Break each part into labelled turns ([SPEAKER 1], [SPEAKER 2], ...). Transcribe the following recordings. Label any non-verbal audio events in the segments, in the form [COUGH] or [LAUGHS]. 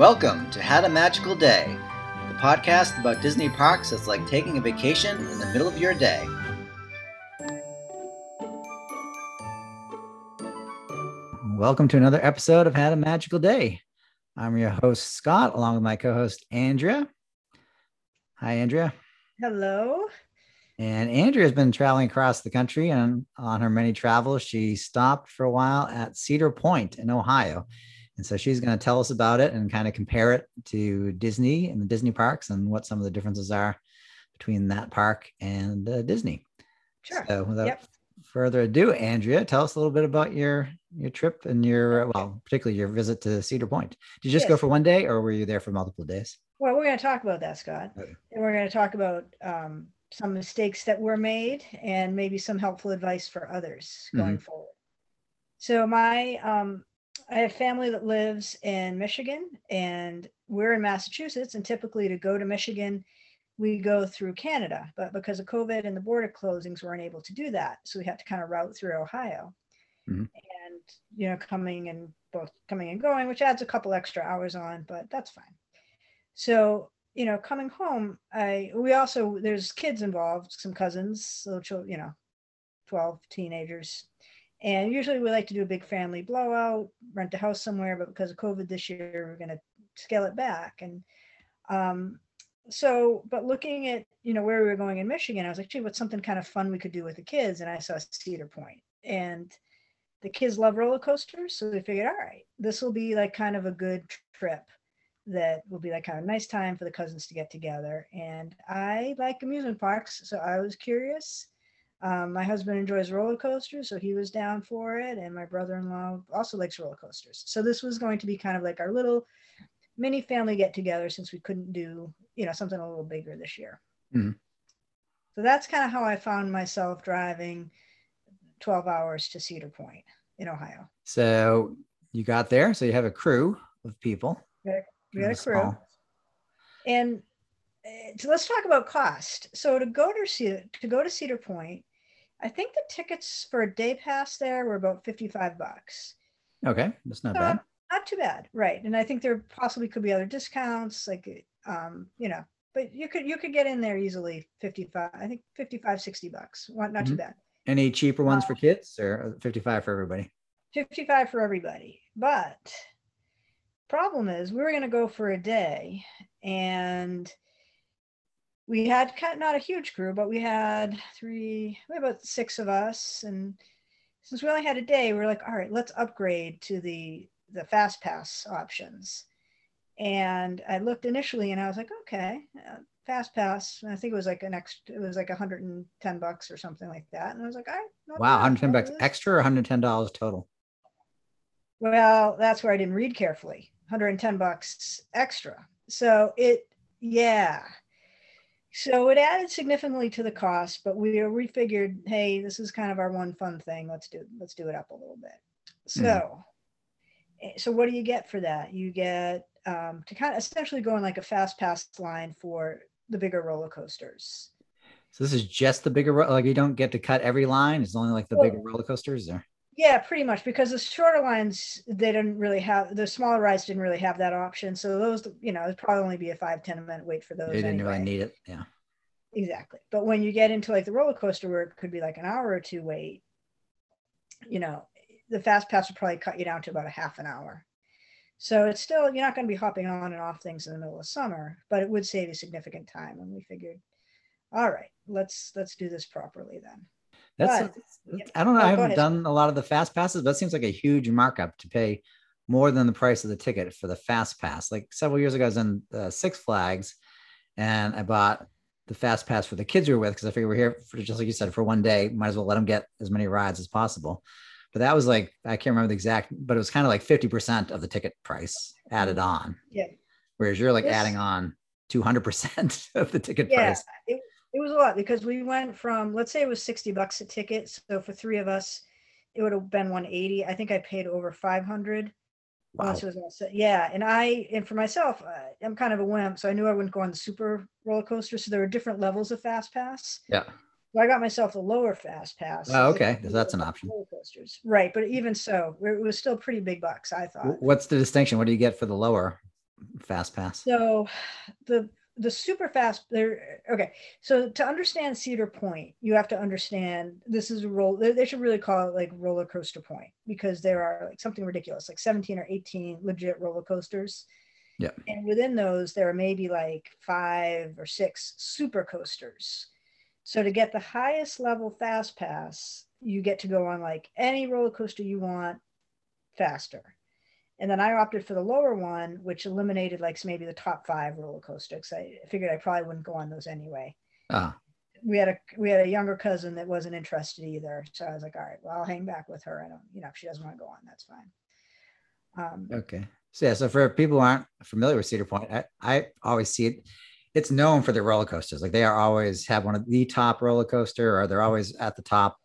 [SPEAKER 1] Welcome to Had a Magical Day, the podcast about Disney parks that's like taking a vacation in the middle of your day. Welcome to another episode of Had a Magical Day. I'm your host, Scott, along with my co host, Andrea. Hi, Andrea.
[SPEAKER 2] Hello.
[SPEAKER 1] And Andrea has been traveling across the country, and on her many travels, she stopped for a while at Cedar Point in Ohio. And so she's going to tell us about it and kind of compare it to Disney and the Disney parks and what some of the differences are between that park and uh, Disney.
[SPEAKER 2] Sure.
[SPEAKER 1] So without yep. further ado, Andrea, tell us a little bit about your your trip and your well, particularly your visit to Cedar Point. Did you just yes. go for one day, or were you there for multiple days?
[SPEAKER 2] Well, we're going to talk about that, Scott, okay. and we're going to talk about um, some mistakes that were made and maybe some helpful advice for others going mm-hmm. forward. So my um, I have family that lives in Michigan, and we're in Massachusetts. And typically, to go to Michigan, we go through Canada. But because of COVID and the border closings, we weren't able to do that. So we had to kind of route through Ohio. Mm-hmm. And you know, coming and both coming and going, which adds a couple extra hours on, but that's fine. So you know, coming home, I we also there's kids involved, some cousins, little children, you know, 12 teenagers. And usually we like to do a big family blowout, rent a house somewhere, but because of COVID this year, we're going to scale it back. And um, so, but looking at, you know, where we were going in Michigan, I was like, gee, what's something kind of fun we could do with the kids? And I saw Cedar Point. And the kids love roller coasters. So we figured, all right, this will be like kind of a good trip that will be like kind of nice time for the cousins to get together. And I like amusement parks. So I was curious um, my husband enjoys roller coasters, so he was down for it, and my brother-in-law also likes roller coasters. So this was going to be kind of like our little mini family get together since we couldn't do, you know, something a little bigger this year. Mm-hmm. So that's kind of how I found myself driving 12 hours to Cedar Point in Ohio.
[SPEAKER 1] So you got there, so you have a crew of people.
[SPEAKER 2] We had, we had a crew. Small. And uh, so let's talk about cost. So to go to Cedar, to go to Cedar Point, I think the tickets for a day pass there were about 55 bucks.
[SPEAKER 1] Okay, that's not bad.
[SPEAKER 2] Not too bad, right? And I think there possibly could be other discounts, like um, you know, but you could you could get in there easily 55, I think 55, 60 bucks. Not, not mm-hmm. too bad.
[SPEAKER 1] Any cheaper ones uh, for kids or 55 for everybody?
[SPEAKER 2] 55 for everybody. But problem is we were going to go for a day and we had not a huge crew, but we had three, we had about six of us. And since we only had a day, we are like, all right, let's upgrade to the the fast pass options. And I looked initially and I was like, okay, uh, fast pass. I think it was like an extra, it was like 110 bucks or something like that. And I was like, all right.
[SPEAKER 1] Wow, 110 bucks extra or $110 total?
[SPEAKER 2] Well, that's where I didn't read carefully. 110 bucks extra. So it, yeah, so it added significantly to the cost, but we we figured, hey, this is kind of our one fun thing. Let's do let's do it up a little bit. So, mm. so what do you get for that? You get um, to kind of essentially go in like a fast pass line for the bigger roller coasters.
[SPEAKER 1] So this is just the bigger like you don't get to cut every line. It's only like the well, bigger roller coasters, there.
[SPEAKER 2] Yeah, pretty much because the shorter lines they didn't really have the smaller rides didn't really have that option. So those, you know, it'd probably only be a five ten minute wait for those.
[SPEAKER 1] They didn't anyway. really need it. Yeah.
[SPEAKER 2] Exactly. But when you get into like the roller coaster where it could be like an hour or two wait, you know, the fast pass would probably cut you down to about a half an hour. So it's still you're not going to be hopping on and off things in the middle of summer, but it would save you significant time. And we figured, all right, let's let's do this properly then.
[SPEAKER 1] That's, I don't know. Oh, I haven't done a lot of the fast passes, but it seems like a huge markup to pay more than the price of the ticket for the fast pass. Like several years ago, I was in uh, Six Flags and I bought the fast pass for the kids we were with because I figured we're here for just like you said for one day. Might as well let them get as many rides as possible. But that was like I can't remember the exact, but it was kind of like fifty percent of the ticket price added on.
[SPEAKER 2] Yeah.
[SPEAKER 1] Whereas you're like adding on two hundred percent [LAUGHS] of the ticket yeah, price.
[SPEAKER 2] It, it was a lot because we went from let's say it was 60 bucks a ticket. So for three of us it would have been 180 i think i paid over 500 wow. once it was all set yeah and i and for myself uh, i'm kind of a wimp so i knew i wouldn't go on the super roller coaster. So there were different levels of fast pass.
[SPEAKER 1] Yeah.
[SPEAKER 2] So i got myself a lower fast pass.
[SPEAKER 1] Oh okay that's an option.
[SPEAKER 2] roller coasters. Right but even so it was still pretty big bucks i thought.
[SPEAKER 1] what's the distinction? What do you get for the lower fast pass?
[SPEAKER 2] So the the super fast there okay. So to understand cedar point you have to understand this is a roll they should really call it like roller coaster point because there are like something ridiculous like 17 or 18 legit roller coasters.
[SPEAKER 1] Yeah.
[SPEAKER 2] And within those there are maybe like five or six super coasters. So to get the highest level fast pass you get to go on like any roller coaster you want faster and then I opted for the lower one, which eliminated like maybe the top five roller coasters. I figured I probably wouldn't go on those anyway.
[SPEAKER 1] Ah.
[SPEAKER 2] We had a we had a younger cousin that wasn't interested either, so I was like, all right, well, I'll hang back with her. I don't, you know, if she doesn't want to go on, that's fine.
[SPEAKER 1] Um, okay. So yeah, so for people who aren't familiar with Cedar Point, I, I always see it. It's known for their roller coasters. Like they are always have one of the top roller coaster, or they're always at the top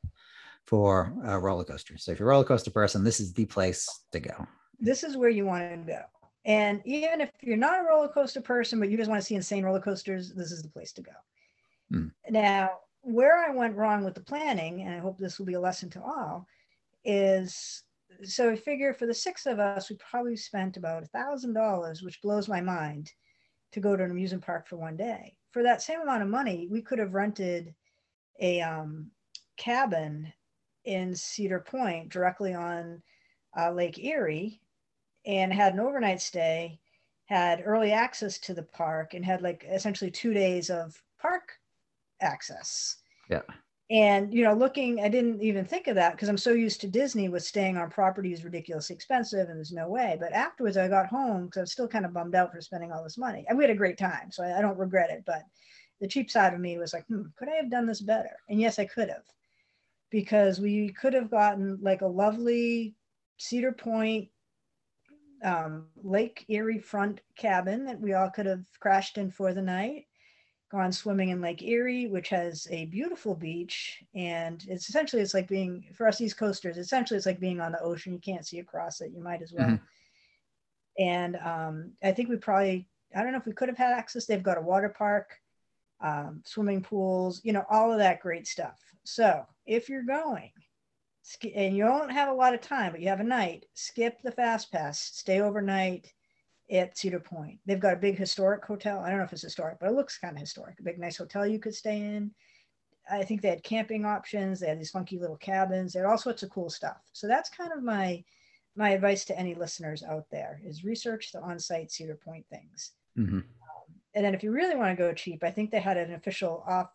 [SPEAKER 1] for a roller coaster. So if you're a roller coaster person, this is the place to go
[SPEAKER 2] this is where you want to go. And even if you're not a roller coaster person, but you just want to see insane roller coasters, this is the place to go. Hmm. Now, where I went wrong with the planning, and I hope this will be a lesson to all, is so I figure for the six of us, we probably spent about a thousand dollars, which blows my mind, to go to an amusement park for one day. For that same amount of money, we could have rented a um, cabin in Cedar Point directly on uh, Lake Erie and had an overnight stay, had early access to the park, and had like essentially two days of park access.
[SPEAKER 1] Yeah.
[SPEAKER 2] And you know, looking, I didn't even think of that because I'm so used to Disney with staying on property is ridiculously expensive and there's no way. But afterwards, I got home because I was still kind of bummed out for spending all this money. And we had a great time, so I, I don't regret it. But the cheap side of me was like, hmm, could I have done this better? And yes, I could have, because we could have gotten like a lovely Cedar Point um, Lake Erie front cabin that we all could have crashed in for the night. Gone swimming in Lake Erie, which has a beautiful beach, and it's essentially it's like being for us East Coasters. Essentially, it's like being on the ocean. You can't see across it. You might as well. Mm-hmm. And um, I think we probably I don't know if we could have had access. They've got a water park, um, swimming pools, you know, all of that great stuff. So if you're going, and you don't have a lot of time, but you have a night, skip the fast pass, stay overnight at Cedar Point. They've got a big historic hotel. I don't know if it's historic, but it looks kind of historic. A big, nice hotel you could stay in. I think they had camping options. They had these funky little cabins. They had all sorts of cool stuff. So that's kind of my my advice to any listeners out there is research the on-site Cedar Point things. Mm-hmm. Um, and then if you really want to go cheap, I think they had an official off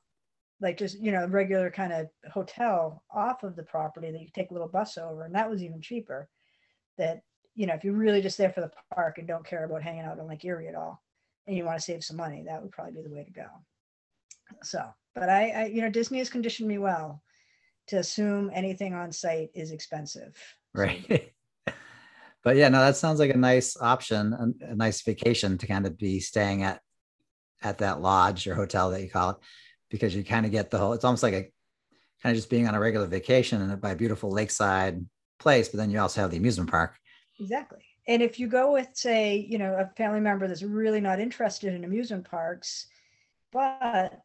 [SPEAKER 2] like just you know regular kind of hotel off of the property that you take a little bus over and that was even cheaper. That you know if you're really just there for the park and don't care about hanging out on lake erie at all and you want to save some money that would probably be the way to go. So but I, I you know disney has conditioned me well to assume anything on site is expensive.
[SPEAKER 1] Right. [LAUGHS] But yeah no that sounds like a nice option a, a nice vacation to kind of be staying at at that lodge or hotel that you call it because you kind of get the whole it's almost like a kind of just being on a regular vacation and by a beautiful lakeside place but then you also have the amusement park.
[SPEAKER 2] Exactly. And if you go with say you know a family member that's really not interested in amusement parks but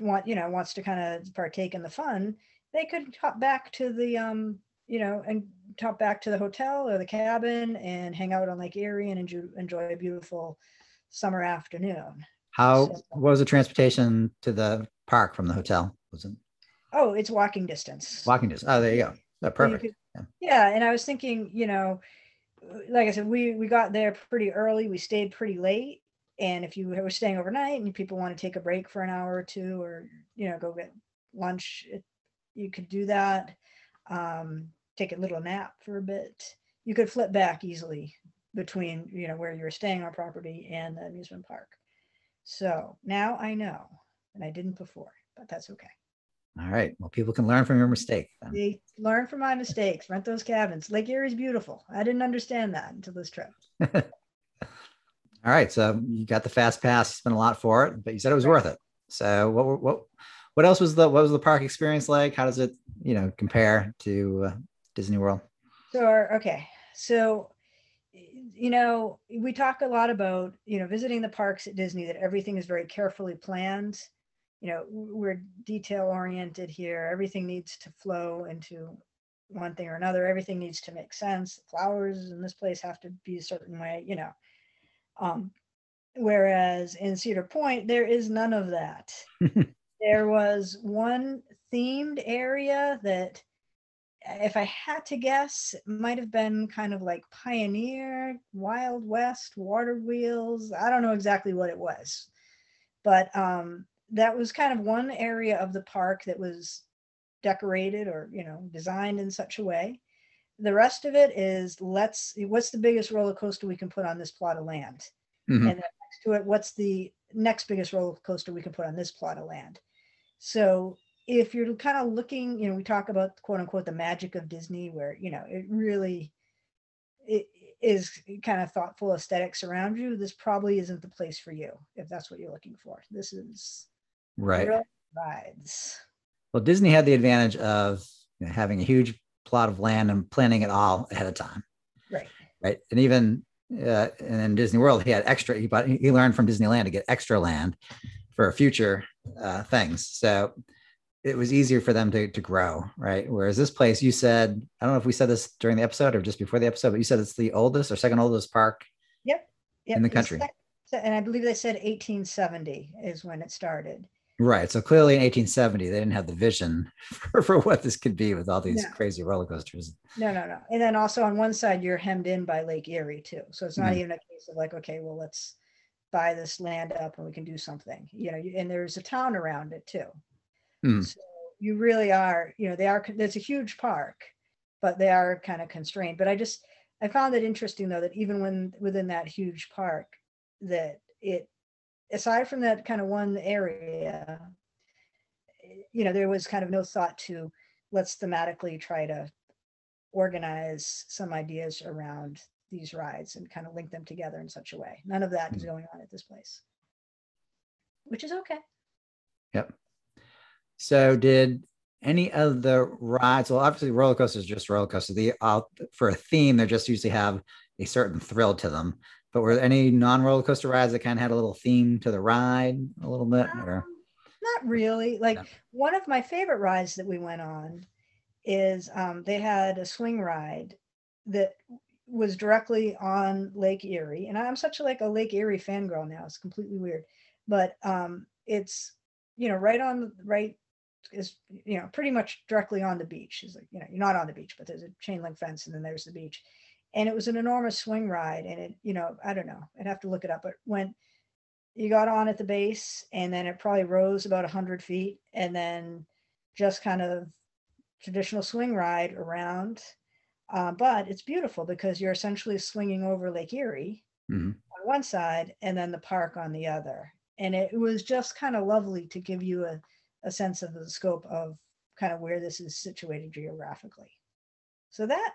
[SPEAKER 2] want you know wants to kind of partake in the fun they could hop back to the um you know and hop back to the hotel or the cabin and hang out on lake erie and enjoy, enjoy a beautiful summer afternoon
[SPEAKER 1] how what was the transportation to the park from the hotel? Was it?
[SPEAKER 2] Oh, it's walking distance.
[SPEAKER 1] Walking distance. Oh, there you go. Oh, perfect. Could,
[SPEAKER 2] yeah. yeah, and I was thinking, you know, like I said, we we got there pretty early. We stayed pretty late, and if you were staying overnight and people want to take a break for an hour or two, or you know, go get lunch, it, you could do that. Um, take a little nap for a bit. You could flip back easily between you know where you were staying on property and the amusement park. So now I know and I didn't before, but that's okay.
[SPEAKER 1] All right. Well, people can learn from your mistake.
[SPEAKER 2] Then. They learn from my mistakes. Rent those cabins. Lake Erie's beautiful. I didn't understand that until this trip. [LAUGHS]
[SPEAKER 1] All right. So you got the fast pass. Spent a lot for it, but you said it was worth it. So what what what else was the what was the park experience like? How does it you know compare to uh, Disney World?
[SPEAKER 2] Sure. Okay. So you know, we talk a lot about, you know, visiting the parks at Disney, that everything is very carefully planned. You know, we're detail oriented here. Everything needs to flow into one thing or another. Everything needs to make sense. Flowers in this place have to be a certain way, you know. Um, whereas in Cedar Point, there is none of that. [LAUGHS] there was one themed area that if I had to guess, it might have been kind of like Pioneer, Wild West, Water Wheels. I don't know exactly what it was, but um, that was kind of one area of the park that was decorated or you know designed in such a way. The rest of it is let's what's the biggest roller coaster we can put on this plot of land, mm-hmm. and next to it, what's the next biggest roller coaster we can put on this plot of land. So if you're kind of looking, you know, we talk about quote unquote the magic of Disney, where you know it really it is kind of thoughtful aesthetics around you. This probably isn't the place for you if that's what you're looking for. This is
[SPEAKER 1] right
[SPEAKER 2] rides.
[SPEAKER 1] Well, Disney had the advantage of you know, having a huge plot of land and planning it all ahead of time.
[SPEAKER 2] Right.
[SPEAKER 1] Right. And even uh, in Disney World, he had extra. He bought. He learned from Disneyland to get extra land for future uh, things. So it was easier for them to, to grow, right? Whereas this place, you said, I don't know if we said this during the episode or just before the episode, but you said it's the oldest or second oldest park
[SPEAKER 2] yep, yep.
[SPEAKER 1] in the country.
[SPEAKER 2] And I believe they said 1870 is when it started.
[SPEAKER 1] Right. So clearly in 1870, they didn't have the vision [LAUGHS] for, for what this could be with all these no. crazy roller coasters.
[SPEAKER 2] No, no, no. And then also on one side, you're hemmed in by Lake Erie too. So it's not mm-hmm. even a case of like, okay, well, let's buy this land up and we can do something, you know, and there's a town around it too. Mm. So you really are, you know, they are, there's a huge park, but they are kind of constrained. But I just, I found it interesting though, that even when within that huge park, that it, aside from that kind of one area, you know, there was kind of no thought to let's thematically try to organize some ideas around these rides and kind of link them together in such a way. None of that is hmm. going on at this place, which is okay.
[SPEAKER 1] Yep. So did any of the rides? Well, obviously roller coasters just roller coasters. The uh, for a theme, they just usually have a certain thrill to them. But were there any non roller coaster rides that kind of had a little theme to the ride, a little bit, um, or?
[SPEAKER 2] Not really. Like one of my favorite rides that we went on is um, they had a swing ride that was directly on Lake Erie, and I'm such a, like a Lake Erie fangirl now. It's completely weird, but um, it's you know right on right is you know pretty much directly on the beach. Is like you know you're not on the beach, but there's a chain link fence, and then there's the beach, and it was an enormous swing ride, and it you know I don't know, I'd have to look it up, but when you got on at the base, and then it probably rose about hundred feet, and then just kind of traditional swing ride around. Uh, but it's beautiful because you're essentially swinging over Lake Erie mm-hmm. on one side and then the park on the other. And it was just kind of lovely to give you a a sense of the scope of kind of where this is situated geographically. So that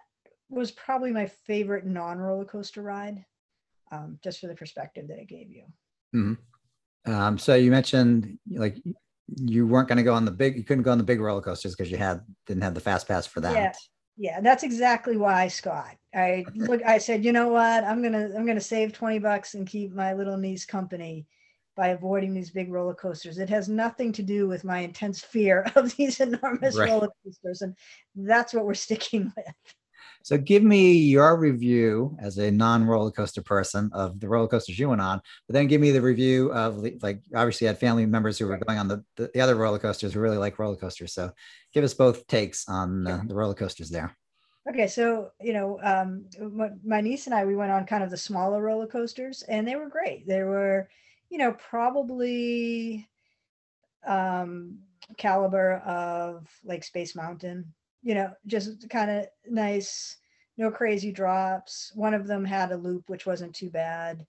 [SPEAKER 2] was probably my favorite non roller coaster ride, um, just for the perspective that it gave you.
[SPEAKER 1] Mm-hmm. Um, so you mentioned like you weren't going to go on the big, you couldn't go on the big roller coasters because you had didn't have the fast pass for that.
[SPEAKER 2] Yeah, yeah, that's exactly why, Scott. I look, I said, you know what, I'm gonna I'm gonna save twenty bucks and keep my little niece company by avoiding these big roller coasters. It has nothing to do with my intense fear [LAUGHS] of these enormous right. roller coasters. And that's what we're sticking with.
[SPEAKER 1] So give me your review as a non-roller coaster person of the roller coasters you went on, but then give me the review of like obviously you had family members who were going on the, the, the other roller coasters who really like roller coasters. So give us both takes on uh, the roller coasters there.
[SPEAKER 2] Okay, so you know, um, my niece and I we went on kind of the smaller roller coasters, and they were great. They were you know, probably um, caliber of like Space Mountain, you know, just kind of nice, no crazy drops. One of them had a loop, which wasn't too bad.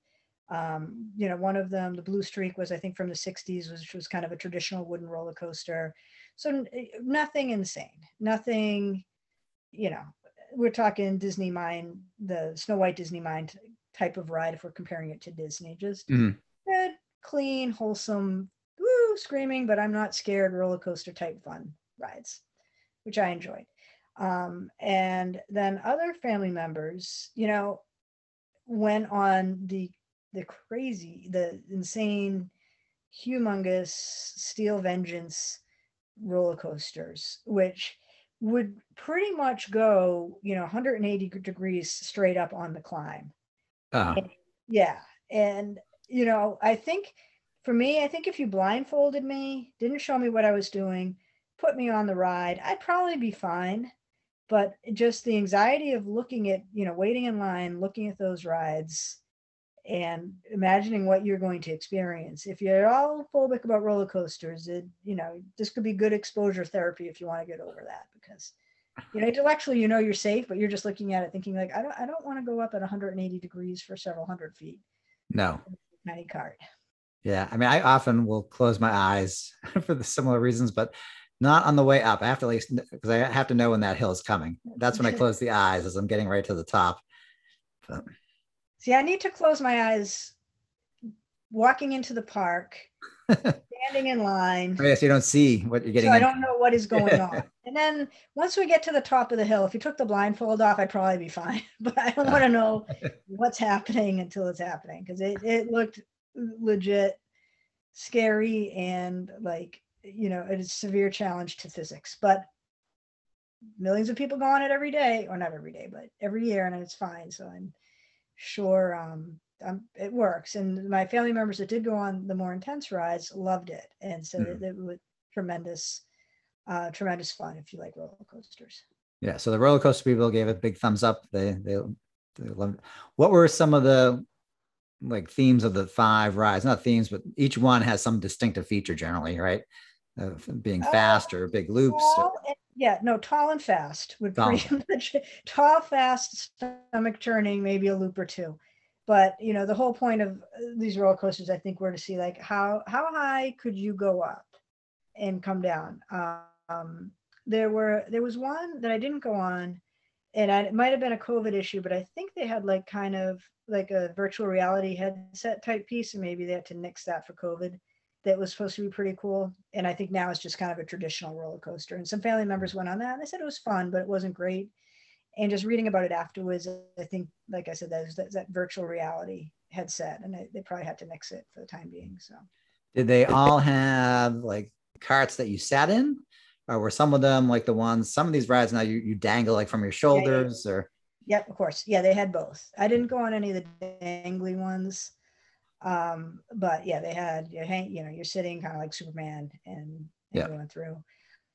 [SPEAKER 2] Um, you know, one of them, the Blue Streak, was I think from the 60s, which was kind of a traditional wooden roller coaster. So eh, nothing insane, nothing, you know, we're talking Disney Mine, the Snow White Disney Mine type of ride if we're comparing it to Disney. Just mm-hmm clean, wholesome, woo, screaming, but I'm not scared roller coaster type fun rides, which I enjoyed. Um, and then other family members, you know, went on the the crazy, the insane, humongous Steel Vengeance roller coasters, which would pretty much go, you know, 180 degrees straight up on the climb. Uh-huh. yeah, And, you know, I think for me, I think if you blindfolded me, didn't show me what I was doing, put me on the ride, I'd probably be fine. But just the anxiety of looking at, you know, waiting in line, looking at those rides and imagining what you're going to experience. If you're all phobic about roller coasters, it, you know, this could be good exposure therapy if you want to get over that because you know intellectually you know you're safe but you're just looking at it thinking like i don't i don't want to go up at 180 degrees for several hundred feet
[SPEAKER 1] no
[SPEAKER 2] cart
[SPEAKER 1] yeah i mean i often will close my eyes [LAUGHS] for the similar reasons but not on the way up. I have to at least because i have to know when that hill is coming. That's when i close the eyes as i'm getting right to the top.
[SPEAKER 2] But. see i need to close my eyes walking into the park [LAUGHS] standing in line.
[SPEAKER 1] Oh, yes, you don't see what you're getting.
[SPEAKER 2] So I don't know what is going on. [LAUGHS] and then once we get to the top of the hill, if you took the blindfold off, I'd probably be fine. [LAUGHS] But I don't want to know [LAUGHS] what's happening until it's happening because it, it looked legit scary and like, you know, it's a severe challenge to physics. But millions of people go on it every day, or not every day, but every year, and it's fine. So I'm sure um, um, it works. And my family members that did go on the more intense rides loved it, and so mm-hmm. it, it was tremendous, uh, tremendous fun if you like roller coasters.
[SPEAKER 1] Yeah. So the roller coaster people gave it big thumbs up. They they, they loved. It. What were some of the like themes of the five rides? Not themes, but each one has some distinctive feature generally, right? Of being uh, fast uh, or big loops. Or...
[SPEAKER 2] Yeah, no, tall and fast would tall. pretty [LAUGHS] much tall, fast, stomach turning, maybe a loop or two but you know the whole point of uh, these roller coasters i think were to see like how how high could you go up and come down? Um, there were there was one that i didn't go on and I, it might have been a covid issue but i think they had like kind of like a virtual reality headset type piece and maybe they had to nix that for covid that was supposed to be pretty cool. And i think now it's just kind of a traditional roller coaster. And some family members went on that and they said it was fun but it wasn't great and just reading about it afterwards, I think, like I said, that that, that virtual reality headset, and they, they probably had to mix it for the time being. So,
[SPEAKER 1] did they all have like carts that you sat in, or were some of them like the ones? Some of these rides now you you dangle like from your shoulders, yeah, yeah. or
[SPEAKER 2] Yep, of course. Yeah, they had both. I didn't go on any of the dangly ones. Um, but yeah, they had you hang, you know, you're sitting kind of like Superman and, and yeah. going through.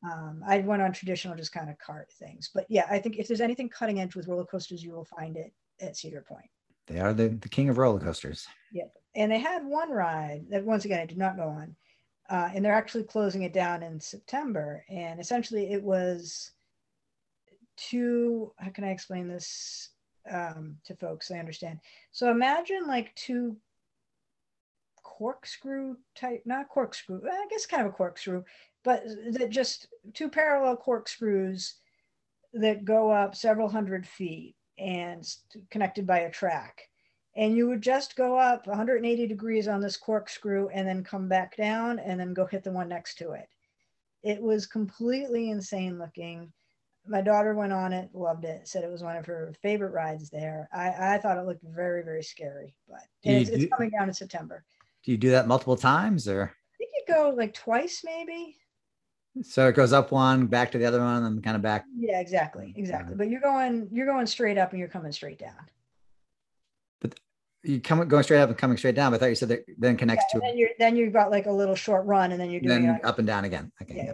[SPEAKER 2] Um, I went on traditional, just kind of cart things. But yeah, I think if there's anything cutting edge with roller coasters, you will find it at Cedar Point.
[SPEAKER 1] They are the, the king of roller coasters.
[SPEAKER 2] Yeah. And they had one ride that, once again, I did not go on. Uh, and they're actually closing it down in September. And essentially, it was two, how can I explain this um, to folks? They understand. So imagine like two corkscrew type, not corkscrew, I guess kind of a corkscrew but that just two parallel corkscrews that go up several hundred feet and connected by a track. And you would just go up 180 degrees on this corkscrew and then come back down and then go hit the one next to it. It was completely insane looking. My daughter went on it, loved it, said it was one of her favorite rides there. I, I thought it looked very, very scary, but it's, it's coming down in September.
[SPEAKER 1] Do you do that multiple times or?
[SPEAKER 2] I think you go like twice, maybe.
[SPEAKER 1] So it goes up one, back to the other one, and then kind of back.
[SPEAKER 2] Yeah, exactly, exactly. But you're going, you're going straight up, and you're coming straight down.
[SPEAKER 1] But you come going straight up and coming straight down. But I thought you said that then connects
[SPEAKER 2] yeah,
[SPEAKER 1] to.
[SPEAKER 2] Then you're then you've got like a little short run, and then you're doing
[SPEAKER 1] then up and down again. Okay.
[SPEAKER 2] Yeah, yeah.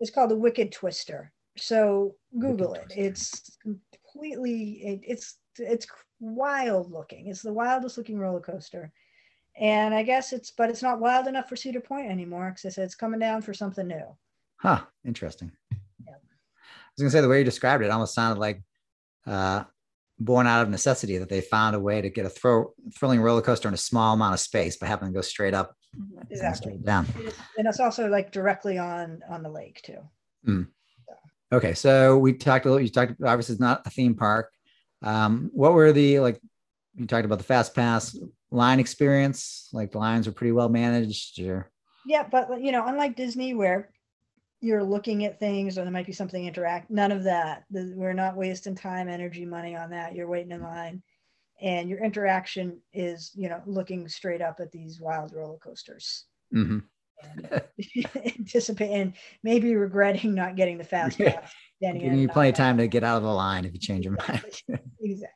[SPEAKER 2] It's called the Wicked Twister. So Google Wicked it. Twister. It's completely. It, it's it's wild looking. It's the wildest looking roller coaster. And I guess it's, but it's not wild enough for Cedar Point anymore because I said it's coming down for something new.
[SPEAKER 1] Huh. Interesting. Yeah. I was gonna say the way you described it almost sounded like uh, born out of necessity that they found a way to get a throw, thrilling roller coaster in a small amount of space by having to go straight up
[SPEAKER 2] exactly. straight down. And it's also like directly on on the lake too.
[SPEAKER 1] Mm. So. Okay, so we talked a little. You talked obviously it's not a theme park. Um, what were the like? You talked about the fast pass line experience. Like the lines are pretty well managed. Or
[SPEAKER 2] yeah, but you know, unlike Disney, where you're looking at things or there might be something interact none of that we're not wasting time energy money on that you're waiting in line and your interaction is you know looking straight up at these wild roller coasters mm-hmm. and [LAUGHS] anticipating maybe regretting not getting the fast pass
[SPEAKER 1] giving you plenty of time to get out of the line if you change your mind [LAUGHS]
[SPEAKER 2] exactly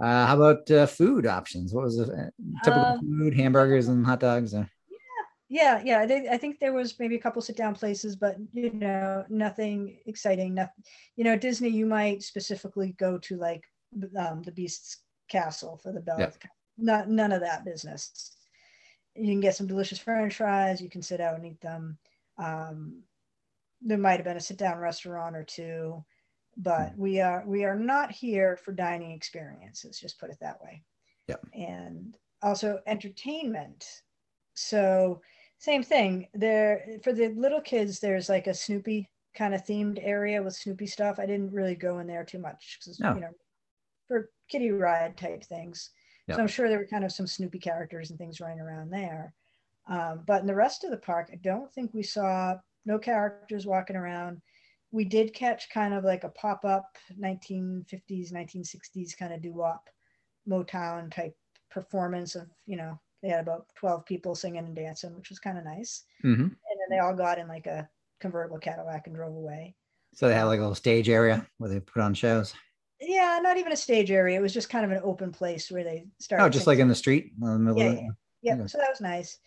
[SPEAKER 1] Uh, how about uh, food options? What was the uh, typical um, food? Hamburgers and hot dogs?
[SPEAKER 2] Or? Yeah, yeah, yeah. I think there was maybe a couple sit down places, but you know, nothing exciting. Nothing. You know, Disney, you might specifically go to like um, the Beast's Castle for the Belle. Yep. Not none of that business. You can get some delicious French fries. You can sit out and eat them. Um, there might have been a sit down restaurant or two but hmm. we are we are not here for dining experiences just put it that way
[SPEAKER 1] yeah
[SPEAKER 2] and also entertainment so same thing. There for the little kids there's like a snoopy kind of themed area with snoopy stuff. I didn't really go in there too much because no. you know for kiddie ride type things. Yep. so i'm sure there were kind of some snoopy characters and things running around there. Um, but in the rest of the park i don't think we saw no characters walking around. We did catch kind of like a pop-up 1950s 1960s kind of doo-wop motown type performance of you know they had about 12 people singing and dancing which was kind of nice
[SPEAKER 1] mm-hmm.
[SPEAKER 2] and then they all got in like a convertible cadillac and drove away
[SPEAKER 1] so they had like a little stage area where they put on shows
[SPEAKER 2] yeah not even a stage area it was just kind of an open place where they started
[SPEAKER 1] oh just like in the street in the
[SPEAKER 2] yeah, yeah. yeah. yeah. so that was nice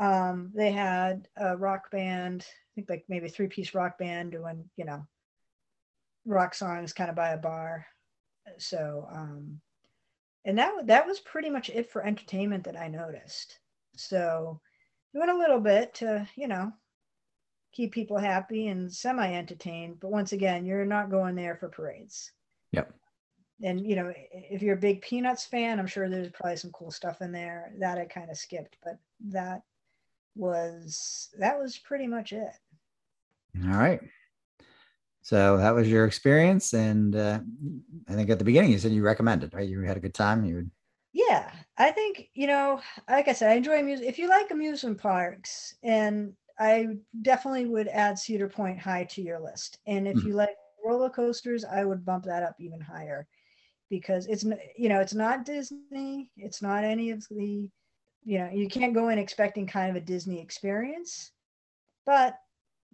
[SPEAKER 2] um, they had a rock band I think like maybe three piece rock band doing, you know, rock songs kind of by a bar. So, um, and that that was pretty much it for entertainment that I noticed. So, doing a little bit to, you know, keep people happy and semi entertained. But once again, you're not going there for parades.
[SPEAKER 1] Yep.
[SPEAKER 2] And you know, if you're a big Peanuts fan, I'm sure there's probably some cool stuff in there that I kind of skipped, but that was that was pretty much it.
[SPEAKER 1] All right. So that was your experience, and uh, I think at the beginning you said you recommended, right? You had a good time. You would.
[SPEAKER 2] Yeah, I think you know, like I said, I enjoy music. If you like amusement parks, and I definitely would add Cedar Point high to your list. And if mm-hmm. you like roller coasters, I would bump that up even higher, because it's you know it's not Disney, it's not any of the, you know, you can't go in expecting kind of a Disney experience, but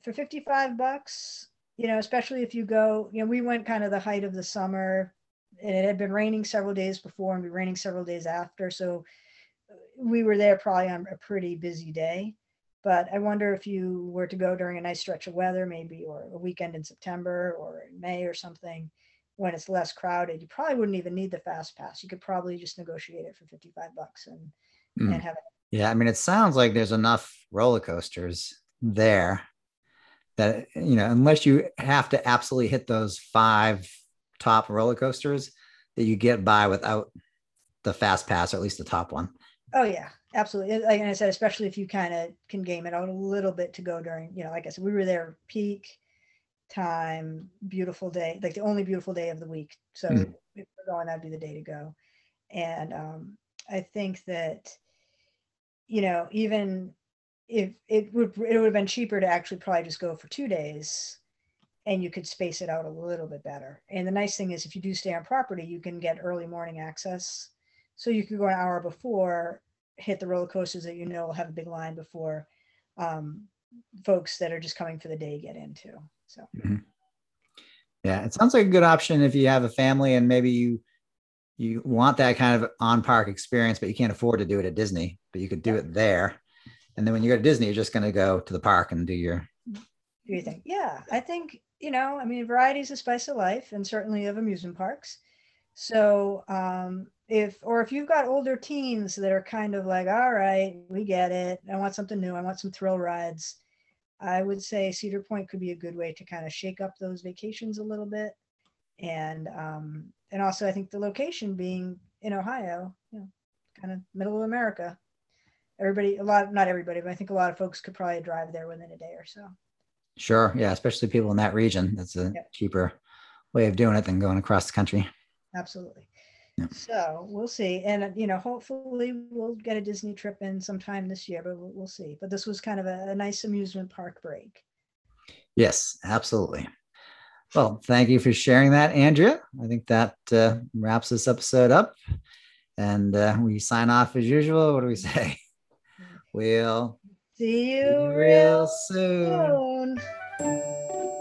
[SPEAKER 2] for 55 bucks, you know, especially if you go, you know, we went kind of the height of the summer and it had been raining several days before and be raining several days after. So we were there probably on a pretty busy day. But I wonder if you were to go during a nice stretch of weather, maybe, or a weekend in September or in May or something, when it's less crowded, you probably wouldn't even need the fast pass. You could probably just negotiate it for 55 bucks and, mm. and have it.
[SPEAKER 1] Yeah. I mean, it sounds like there's enough roller coasters there that you know unless you have to absolutely hit those five top roller coasters that you get by without the fast pass or at least the top one.
[SPEAKER 2] Oh yeah absolutely. Like i said especially if you kind of can game it out a little bit to go during you know like i said we were there peak time beautiful day like the only beautiful day of the week. So mm-hmm. if we're going that'd be the day to go. And um i think that you know even if it would it would have been cheaper to actually probably just go for two days and you could space it out a little bit better. And the nice thing is if you do stay on property, you can get early morning access. So you could go an hour before, hit the roller coasters that you know will have a big line before um, folks that are just coming for the day get into. So mm-hmm.
[SPEAKER 1] yeah, it sounds like a good option if you have a family and maybe you you want that kind of on park experience, but you can't afford to do it at Disney, but you could do it there and then when you go to Disney, you're just going to go to the park and do your.
[SPEAKER 2] Do you think? Yeah, I think you know. I mean, variety is the spice of life, and certainly of amusement parks. So um, if or if you've got older teens that are kind of like, all right, we get it. I want something new. I want some thrill rides. I would say Cedar Point could be a good way to kind of shake up those vacations a little bit, and um, and also I think the location being in Ohio, you know, kind of middle of America, everybody a lot not everybody but i think a lot of folks could probably drive there within a day or so.
[SPEAKER 1] Sure. Yeah especially people in that region. That's a yep. cheaper way of doing it than going across the country.
[SPEAKER 2] Absolutely. So we'll see. And you know hopefully we'll get a disney trip in sometime this year but we'll, we'll see. But this was kind of a, a nice amusement park break.
[SPEAKER 1] Yes absolutely. Well thank you for sharing that andrea. I think that uh, wraps this episode up. And uh, we sign off as usual. What do we [LAUGHS] say We'll
[SPEAKER 2] see you real soon.
[SPEAKER 1] soon.